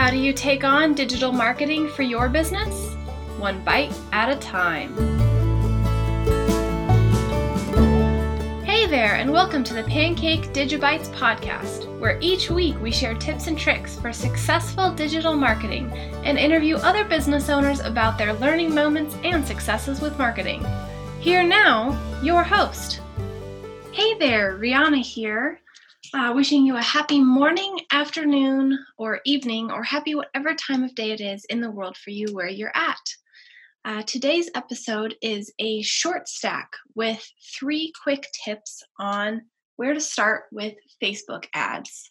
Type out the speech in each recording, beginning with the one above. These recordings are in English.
How do you take on digital marketing for your business? One bite at a time. Hey there, and welcome to the Pancake Digibytes podcast, where each week we share tips and tricks for successful digital marketing and interview other business owners about their learning moments and successes with marketing. Here now, your host. Hey there, Rianna here. Uh, wishing you a happy morning, afternoon, or evening, or happy whatever time of day it is in the world for you where you're at. Uh, today's episode is a short stack with three quick tips on where to start with Facebook ads.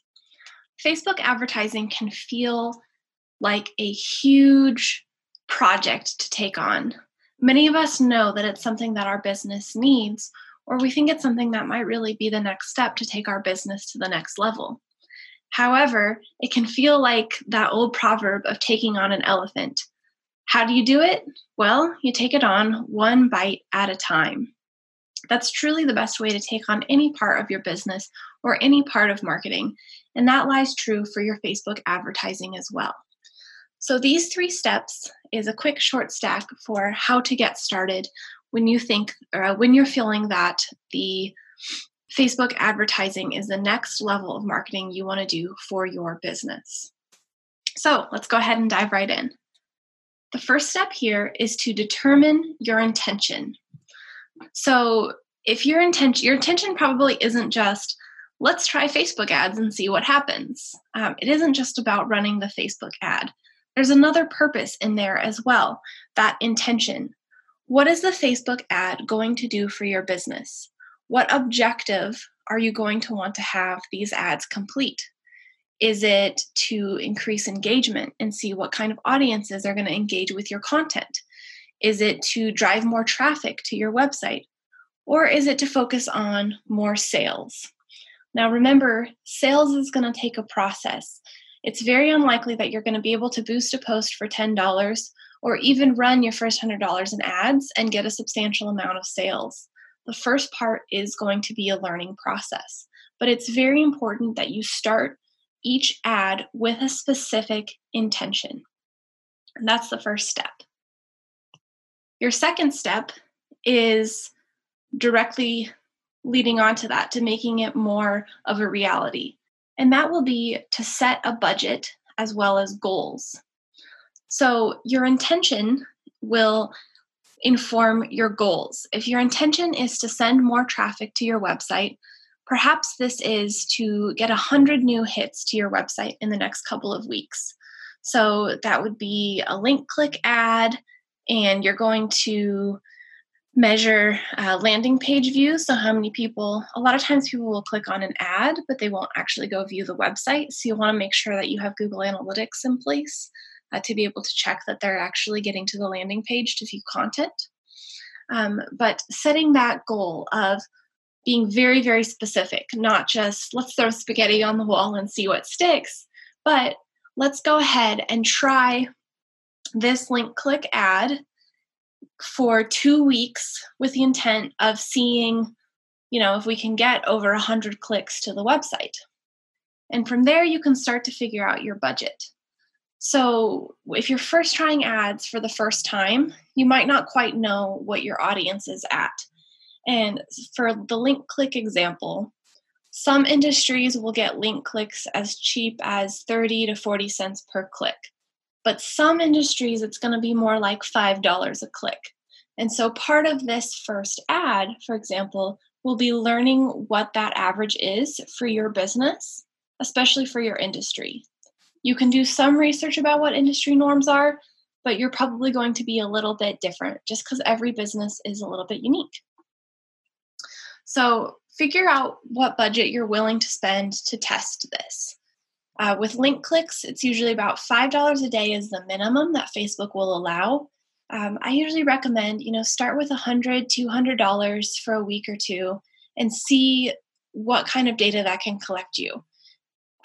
Facebook advertising can feel like a huge project to take on. Many of us know that it's something that our business needs or we think it's something that might really be the next step to take our business to the next level. However, it can feel like that old proverb of taking on an elephant. How do you do it? Well, you take it on one bite at a time. That's truly the best way to take on any part of your business or any part of marketing, and that lies true for your Facebook advertising as well. So, these three steps is a quick short stack for how to get started when you think or uh, when you're feeling that the Facebook advertising is the next level of marketing you want to do for your business. So let's go ahead and dive right in. The first step here is to determine your intention. So if your intention, your intention probably isn't just let's try Facebook ads and see what happens. Um, it isn't just about running the Facebook ad. There's another purpose in there as well, that intention. What is the Facebook ad going to do for your business? What objective are you going to want to have these ads complete? Is it to increase engagement and see what kind of audiences are going to engage with your content? Is it to drive more traffic to your website? Or is it to focus on more sales? Now, remember, sales is going to take a process. It's very unlikely that you're going to be able to boost a post for $10 or even run your first $100 in ads and get a substantial amount of sales. The first part is going to be a learning process, but it's very important that you start each ad with a specific intention. And that's the first step. Your second step is directly leading on to that, to making it more of a reality. And that will be to set a budget as well as goals. So, your intention will inform your goals. If your intention is to send more traffic to your website, perhaps this is to get 100 new hits to your website in the next couple of weeks. So, that would be a link click ad, and you're going to measure uh, landing page views. So, how many people, a lot of times people will click on an ad, but they won't actually go view the website. So, you want to make sure that you have Google Analytics in place uh, to be able to check that they're actually getting to the landing page to view content. Um, but setting that goal of being very, very specific, not just let's throw spaghetti on the wall and see what sticks, but let's go ahead and try this link click ad for two weeks with the intent of seeing, you know, if we can get over 100 clicks to the website. And from there, you can start to figure out your budget. So, if you're first trying ads for the first time, you might not quite know what your audience is at. And for the link click example, some industries will get link clicks as cheap as 30 to 40 cents per click. But some industries, it's going to be more like $5 a click. And so part of this first ad, for example, will be learning what that average is for your business, especially for your industry. You can do some research about what industry norms are, but you're probably going to be a little bit different just because every business is a little bit unique. So, figure out what budget you're willing to spend to test this. Uh, with link clicks, it's usually about $5 a day is the minimum that Facebook will allow. Um, I usually recommend, you know, start with $100, $200 for a week or two and see what kind of data that can collect you.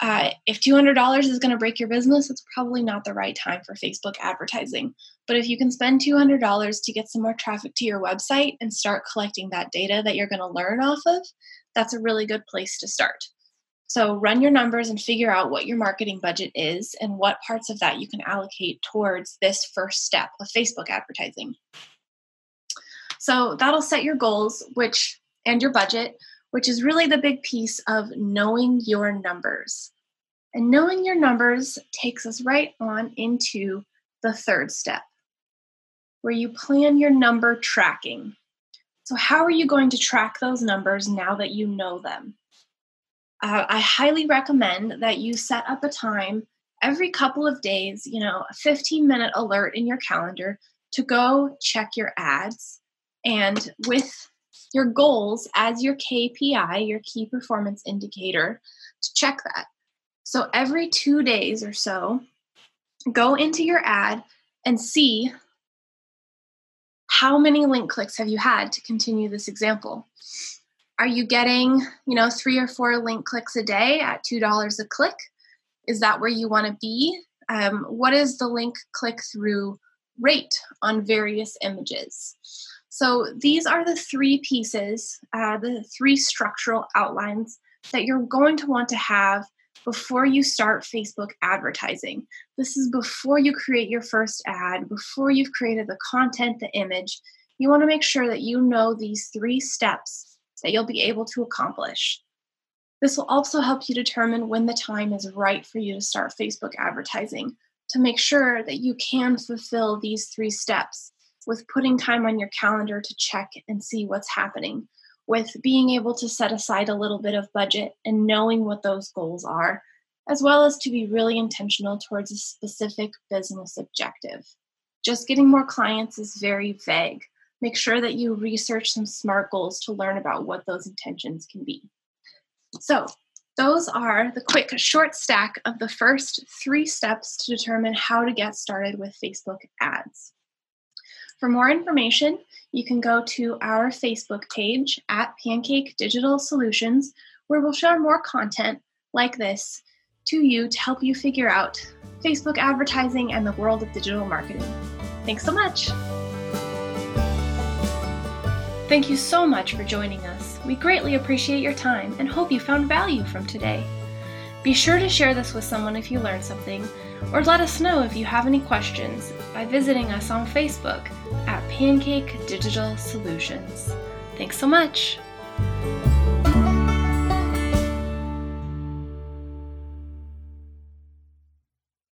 Uh, if $200 is going to break your business, it's probably not the right time for Facebook advertising. But if you can spend $200 to get some more traffic to your website and start collecting that data that you're going to learn off of, that's a really good place to start. So run your numbers and figure out what your marketing budget is and what parts of that you can allocate towards this first step of Facebook advertising. So that'll set your goals, which and your budget, which is really the big piece of knowing your numbers. And knowing your numbers takes us right on into the third step, where you plan your number tracking. So, how are you going to track those numbers now that you know them? Uh, I highly recommend that you set up a time every couple of days, you know, a 15 minute alert in your calendar to go check your ads and with your goals as your KPI, your key performance indicator, to check that. So every two days or so, go into your ad and see how many link clicks have you had to continue this example. Are you getting, you know, three or four link clicks a day at $2 a click? Is that where you want to be? Um, what is the link click through rate on various images? So these are the three pieces, uh, the three structural outlines that you're going to want to have before you start Facebook advertising. This is before you create your first ad, before you've created the content, the image. You want to make sure that you know these three steps that you'll be able to accomplish. This will also help you determine when the time is right for you to start Facebook advertising to make sure that you can fulfill these three steps with putting time on your calendar to check and see what's happening, with being able to set aside a little bit of budget and knowing what those goals are, as well as to be really intentional towards a specific business objective. Just getting more clients is very vague. Make sure that you research some SMART goals to learn about what those intentions can be. So, those are the quick short stack of the first three steps to determine how to get started with Facebook ads. For more information, you can go to our Facebook page at Pancake Digital Solutions, where we'll share more content like this to you to help you figure out Facebook advertising and the world of digital marketing. Thanks so much. Thank you so much for joining us. We greatly appreciate your time and hope you found value from today. Be sure to share this with someone if you learned something, or let us know if you have any questions by visiting us on Facebook at Pancake Digital Solutions. Thanks so much!